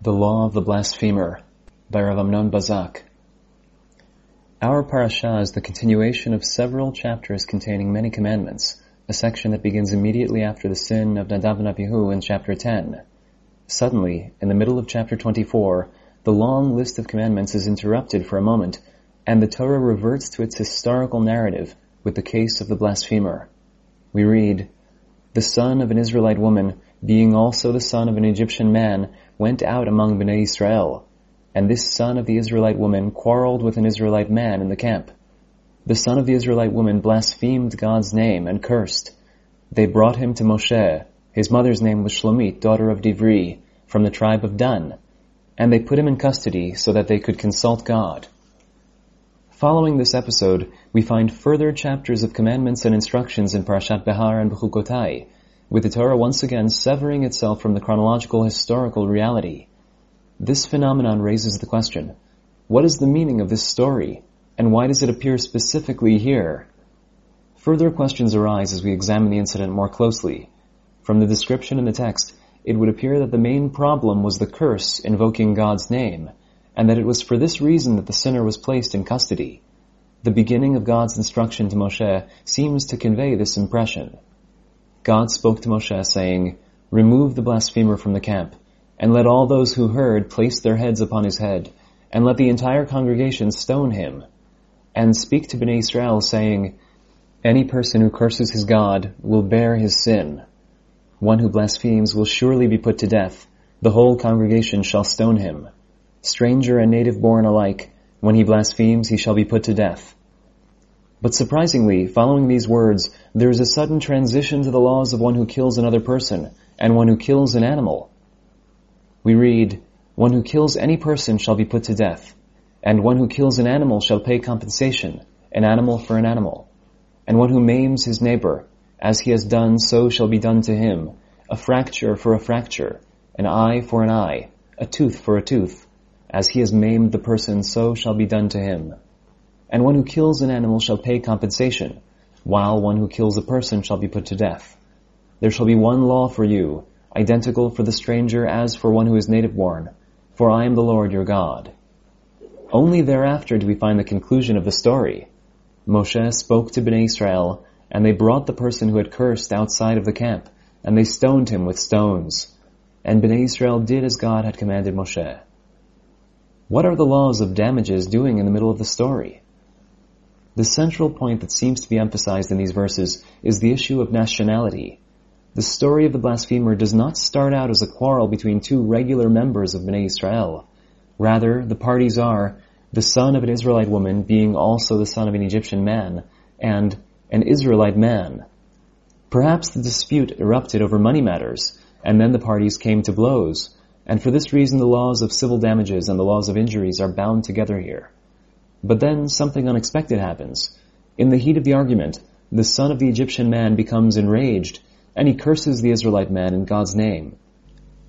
The Law of the Blasphemer by Rav Amnon Bazak. Our parasha is the continuation of several chapters containing many commandments, a section that begins immediately after the sin of Nadav and Abihu in chapter 10. Suddenly, in the middle of chapter 24, the long list of commandments is interrupted for a moment, and the Torah reverts to its historical narrative with the case of the blasphemer. We read, The son of an Israelite woman, being also the son of an Egyptian man, went out among Bnei Israel, and this son of the Israelite woman quarreled with an Israelite man in the camp. The son of the Israelite woman blasphemed God's name and cursed. They brought him to Moshe. His mother's name was Shlomit, daughter of Divri, from the tribe of Dan. And they put him in custody so that they could consult God. Following this episode, we find further chapters of commandments and instructions in Parashat Behar and Bechukotai, with the Torah once again severing itself from the chronological historical reality. This phenomenon raises the question, what is the meaning of this story, and why does it appear specifically here? Further questions arise as we examine the incident more closely. From the description in the text, it would appear that the main problem was the curse invoking God's name, and that it was for this reason that the sinner was placed in custody. The beginning of God's instruction to Moshe seems to convey this impression. God spoke to Moshe saying, Remove the blasphemer from the camp, and let all those who heard place their heads upon his head, and let the entire congregation stone him. And speak to Bnei Israel saying, Any person who curses his God will bear his sin. One who blasphemes will surely be put to death. The whole congregation shall stone him. Stranger and native born alike, when he blasphemes he shall be put to death. But surprisingly, following these words, there is a sudden transition to the laws of one who kills another person and one who kills an animal. We read, One who kills any person shall be put to death, and one who kills an animal shall pay compensation, an animal for an animal. And one who maims his neighbor, as he has done, so shall be done to him, a fracture for a fracture, an eye for an eye, a tooth for a tooth. As he has maimed the person, so shall be done to him and one who kills an animal shall pay compensation, while one who kills a person shall be put to death. There shall be one law for you, identical for the stranger as for one who is native born, for I am the Lord your God. Only thereafter do we find the conclusion of the story. Moshe spoke to Bnei Israel, and they brought the person who had cursed outside of the camp, and they stoned him with stones. And Bnei Israel did as God had commanded Moshe. What are the laws of damages doing in the middle of the story? The central point that seems to be emphasized in these verses is the issue of nationality. The story of the blasphemer does not start out as a quarrel between two regular members of Bnei Israel. Rather, the parties are the son of an Israelite woman being also the son of an Egyptian man, and an Israelite man. Perhaps the dispute erupted over money matters, and then the parties came to blows, and for this reason the laws of civil damages and the laws of injuries are bound together here. But then something unexpected happens. In the heat of the argument, the son of the Egyptian man becomes enraged, and he curses the Israelite man in God's name.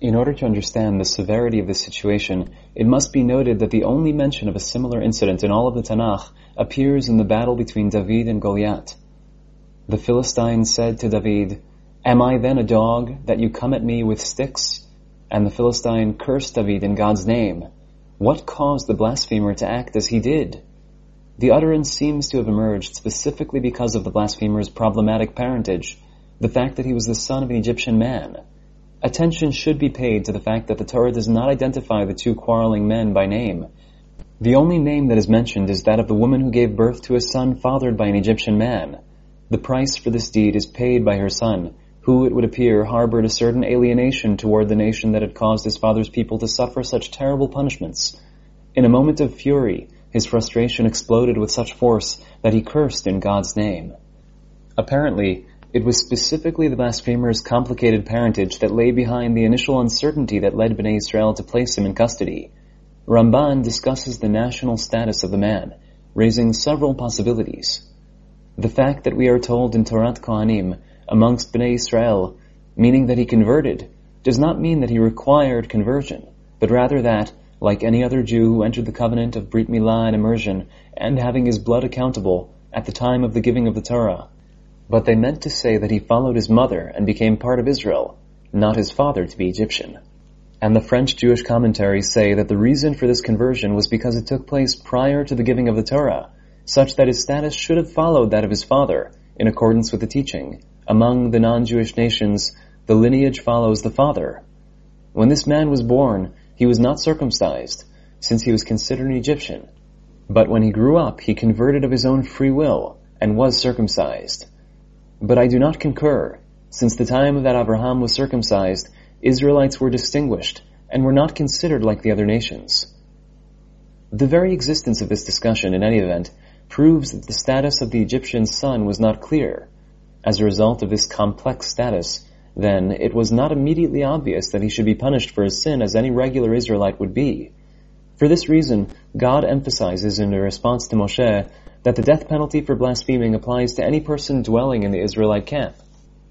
In order to understand the severity of this situation, it must be noted that the only mention of a similar incident in all of the Tanakh appears in the battle between David and Goliath. The Philistine said to David, Am I then a dog that you come at me with sticks? And the Philistine cursed David in God's name. What caused the blasphemer to act as he did? The utterance seems to have emerged specifically because of the blasphemer's problematic parentage, the fact that he was the son of an Egyptian man. Attention should be paid to the fact that the Torah does not identify the two quarreling men by name. The only name that is mentioned is that of the woman who gave birth to a son fathered by an Egyptian man. The price for this deed is paid by her son, who, it would appear, harbored a certain alienation toward the nation that had caused his father's people to suffer such terrible punishments. In a moment of fury, his frustration exploded with such force that he cursed in God's name. Apparently, it was specifically the blasphemer's complicated parentage that lay behind the initial uncertainty that led Bnei Israel to place him in custody. Ramban discusses the national status of the man, raising several possibilities. The fact that we are told in Torat Kohanim amongst Bnei Israel, meaning that he converted, does not mean that he required conversion, but rather that, like any other Jew who entered the covenant of Brit Milah and immersion, and having his blood accountable at the time of the giving of the Torah. But they meant to say that he followed his mother and became part of Israel, not his father to be Egyptian. and the French Jewish commentaries say that the reason for this conversion was because it took place prior to the giving of the Torah, such that his status should have followed that of his father, in accordance with the teaching. Among the non-Jewish nations, the lineage follows the father. When this man was born, he was not circumcised, since he was considered an Egyptian. But when he grew up, he converted of his own free will, and was circumcised. But I do not concur, since the time that Abraham was circumcised, Israelites were distinguished, and were not considered like the other nations. The very existence of this discussion, in any event, proves that the status of the Egyptian son was not clear. As a result of this complex status, then it was not immediately obvious that he should be punished for his sin as any regular Israelite would be. For this reason, God emphasizes in a response to Moshe that the death penalty for blaspheming applies to any person dwelling in the Israelite camp.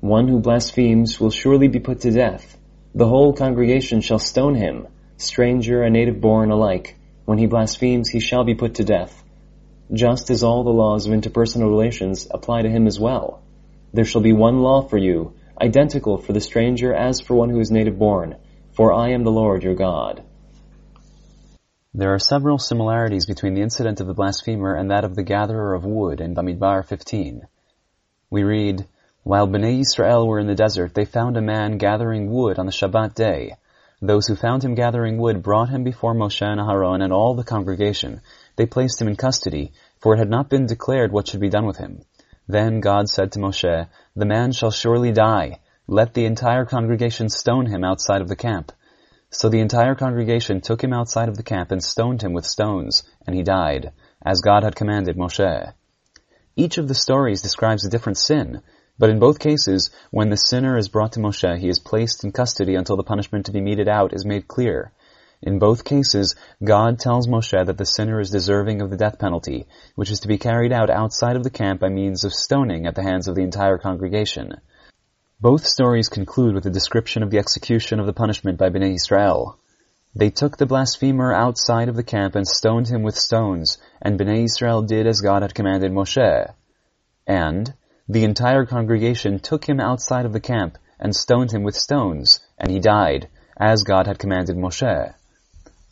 One who blasphemes will surely be put to death. The whole congregation shall stone him, stranger and native born alike. When he blasphemes, he shall be put to death. Just as all the laws of interpersonal relations apply to him as well. There shall be one law for you, identical for the stranger as for one who is native born, for I am the Lord your God. There are several similarities between the incident of the blasphemer and that of the gatherer of wood in Bamidbar 15. We read, While Bnei Israel were in the desert, they found a man gathering wood on the Shabbat day. Those who found him gathering wood brought him before Moshe and Aharon and all the congregation. They placed him in custody, for it had not been declared what should be done with him. Then God said to Moshe, The man shall surely die. Let the entire congregation stone him outside of the camp. So the entire congregation took him outside of the camp and stoned him with stones, and he died, as God had commanded Moshe. Each of the stories describes a different sin, but in both cases, when the sinner is brought to Moshe, he is placed in custody until the punishment to be meted out is made clear. In both cases, God tells Moshe that the sinner is deserving of the death penalty, which is to be carried out outside of the camp by means of stoning at the hands of the entire congregation. Both stories conclude with a description of the execution of the punishment by Bnei Israel. They took the blasphemer outside of the camp and stoned him with stones, and Bnei Israel did as God had commanded Moshe. And the entire congregation took him outside of the camp and stoned him with stones, and he died, as God had commanded Moshe.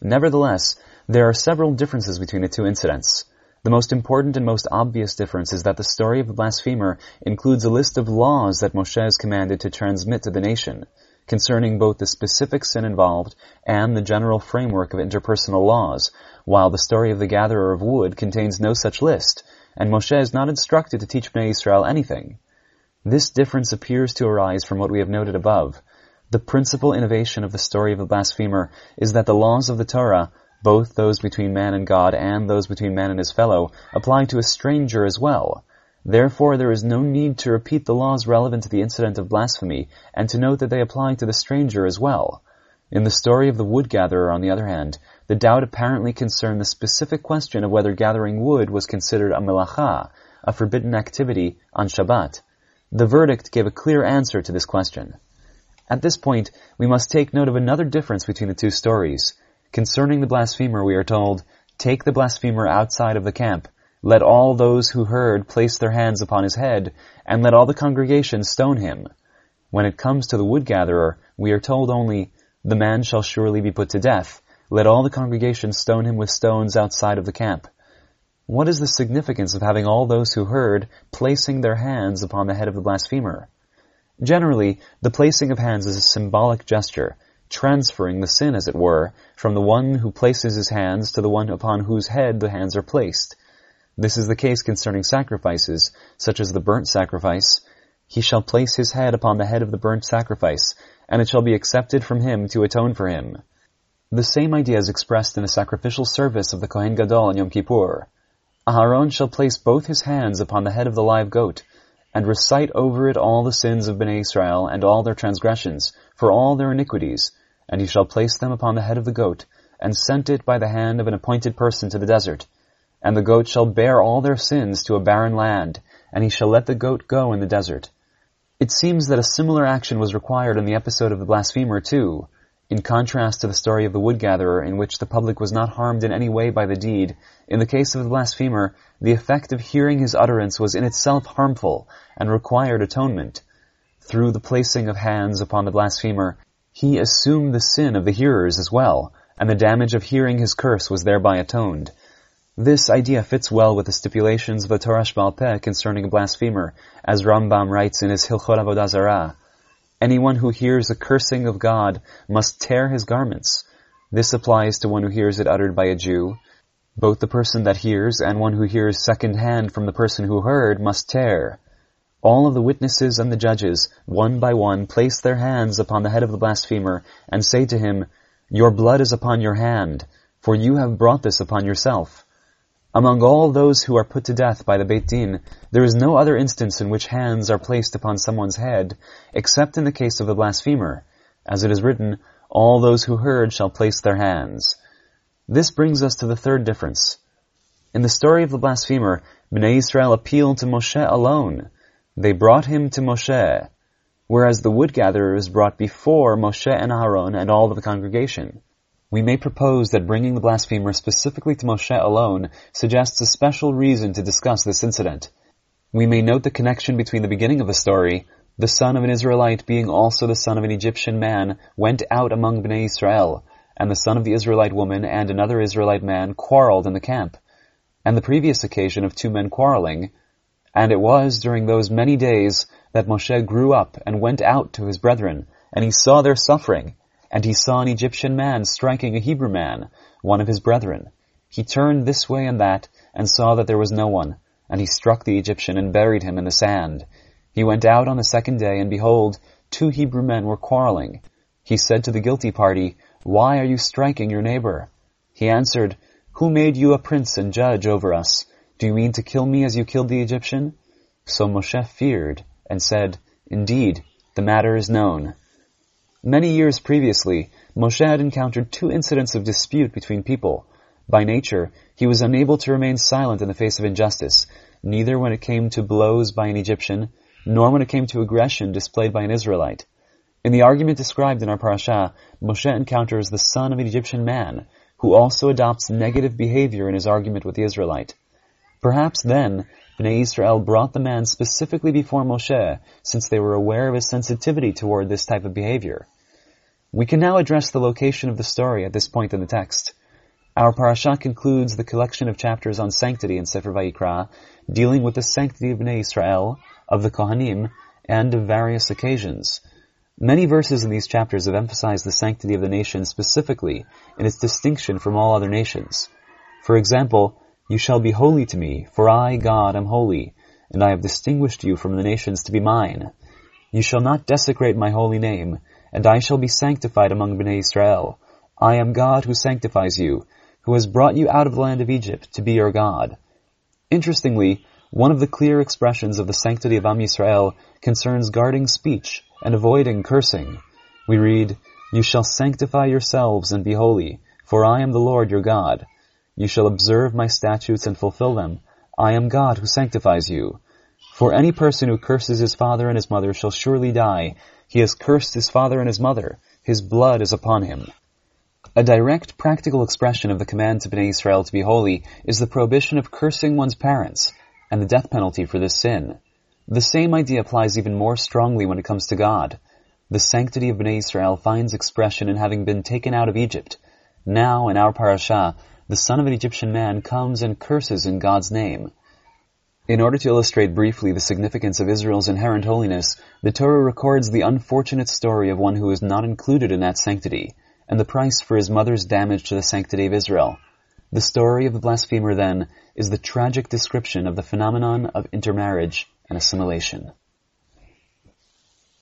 Nevertheless, there are several differences between the two incidents. The most important and most obvious difference is that the story of the blasphemer includes a list of laws that Moshe is commanded to transmit to the nation, concerning both the specific sin involved and the general framework of interpersonal laws, while the story of the gatherer of wood contains no such list, and Moshe is not instructed to teach Bnei Israel anything. This difference appears to arise from what we have noted above, the principal innovation of the story of the blasphemer is that the laws of the Torah, both those between man and God and those between man and his fellow, apply to a stranger as well. Therefore, there is no need to repeat the laws relevant to the incident of blasphemy and to note that they apply to the stranger as well. In the story of the wood gatherer, on the other hand, the doubt apparently concerned the specific question of whether gathering wood was considered a melacha, a forbidden activity, on Shabbat. The verdict gave a clear answer to this question. At this point, we must take note of another difference between the two stories. Concerning the blasphemer, we are told, Take the blasphemer outside of the camp. Let all those who heard place their hands upon his head, and let all the congregation stone him. When it comes to the wood gatherer, we are told only, The man shall surely be put to death. Let all the congregation stone him with stones outside of the camp. What is the significance of having all those who heard placing their hands upon the head of the blasphemer? Generally, the placing of hands is a symbolic gesture, transferring the sin, as it were, from the one who places his hands to the one upon whose head the hands are placed. This is the case concerning sacrifices, such as the burnt sacrifice. He shall place his head upon the head of the burnt sacrifice, and it shall be accepted from him to atone for him. The same idea is expressed in the sacrificial service of the Kohen Gadol on Yom Kippur. Aharon shall place both his hands upon the head of the live goat, and recite over it all the sins of Bnei Israel and all their transgressions, for all their iniquities, and he shall place them upon the head of the goat, and send it by the hand of an appointed person to the desert. And the goat shall bear all their sins to a barren land, and he shall let the goat go in the desert. It seems that a similar action was required in the episode of the blasphemer too, in contrast to the story of the wood gatherer in which the public was not harmed in any way by the deed, in the case of the blasphemer, the effect of hearing his utterance was in itself harmful and required atonement. Through the placing of hands upon the blasphemer, he assumed the sin of the hearers as well, and the damage of hearing his curse was thereby atoned. This idea fits well with the stipulations of the Torah Sheba'al concerning a blasphemer, as Rambam writes in his Hilchot Avodah Zarah. Anyone who hears a cursing of God must tear his garments. This applies to one who hears it uttered by a Jew. Both the person that hears and one who hears second hand from the person who heard must tear. All of the witnesses and the judges, one by one, place their hands upon the head of the blasphemer and say to him, Your blood is upon your hand, for you have brought this upon yourself. Among all those who are put to death by the Beit Din, there is no other instance in which hands are placed upon someone's head, except in the case of the blasphemer. As it is written, all those who heard shall place their hands. This brings us to the third difference. In the story of the blasphemer, Bnei Israel appealed to Moshe alone. They brought him to Moshe, whereas the wood gatherers brought before Moshe and Aaron and all of the congregation. We may propose that bringing the blasphemer specifically to Moshe alone suggests a special reason to discuss this incident. We may note the connection between the beginning of the story, the son of an Israelite being also the son of an Egyptian man, went out among Bnei Israel, and the son of the Israelite woman and another Israelite man quarreled in the camp, and the previous occasion of two men quarreling, and it was during those many days that Moshe grew up and went out to his brethren, and he saw their suffering, and he saw an Egyptian man striking a Hebrew man, one of his brethren. He turned this way and that, and saw that there was no one, and he struck the Egyptian and buried him in the sand. He went out on the second day, and behold, two Hebrew men were quarreling. He said to the guilty party, Why are you striking your neighbor? He answered, Who made you a prince and judge over us? Do you mean to kill me as you killed the Egyptian? So Moshe feared and said, Indeed, the matter is known. Many years previously, Moshe had encountered two incidents of dispute between people. By nature, he was unable to remain silent in the face of injustice, neither when it came to blows by an Egyptian, nor when it came to aggression displayed by an Israelite. In the argument described in our parasha, Moshe encounters the son of an Egyptian man, who also adopts negative behavior in his argument with the Israelite. Perhaps then, Bnei Israel brought the man specifically before Moshe, since they were aware of his sensitivity toward this type of behavior. We can now address the location of the story at this point in the text. Our parasha concludes the collection of chapters on sanctity in Sefer Vayikra, dealing with the sanctity of Bnei Israel, of the Kohanim, and of various occasions. Many verses in these chapters have emphasized the sanctity of the nation specifically in its distinction from all other nations. For example, you shall be holy to me, for I, God, am holy, and I have distinguished you from the nations to be mine. You shall not desecrate my holy name, and I shall be sanctified among Bnei Israel. I am God who sanctifies you, who has brought you out of the land of Egypt to be your God. Interestingly, one of the clear expressions of the sanctity of Am Yisrael concerns guarding speech and avoiding cursing. We read, You shall sanctify yourselves and be holy, for I am the Lord your God. You shall observe my statutes and fulfill them. I am God who sanctifies you. For any person who curses his father and his mother shall surely die. He has cursed his father and his mother. His blood is upon him. A direct practical expression of the command to Bnei Israel to be holy is the prohibition of cursing one's parents and the death penalty for this sin. The same idea applies even more strongly when it comes to God. The sanctity of Bnei Israel finds expression in having been taken out of Egypt. Now, in our parasha, the son of an Egyptian man comes and curses in God's name. In order to illustrate briefly the significance of Israel's inherent holiness, the Torah records the unfortunate story of one who is not included in that sanctity, and the price for his mother's damage to the sanctity of Israel. The story of the blasphemer, then, is the tragic description of the phenomenon of intermarriage and assimilation.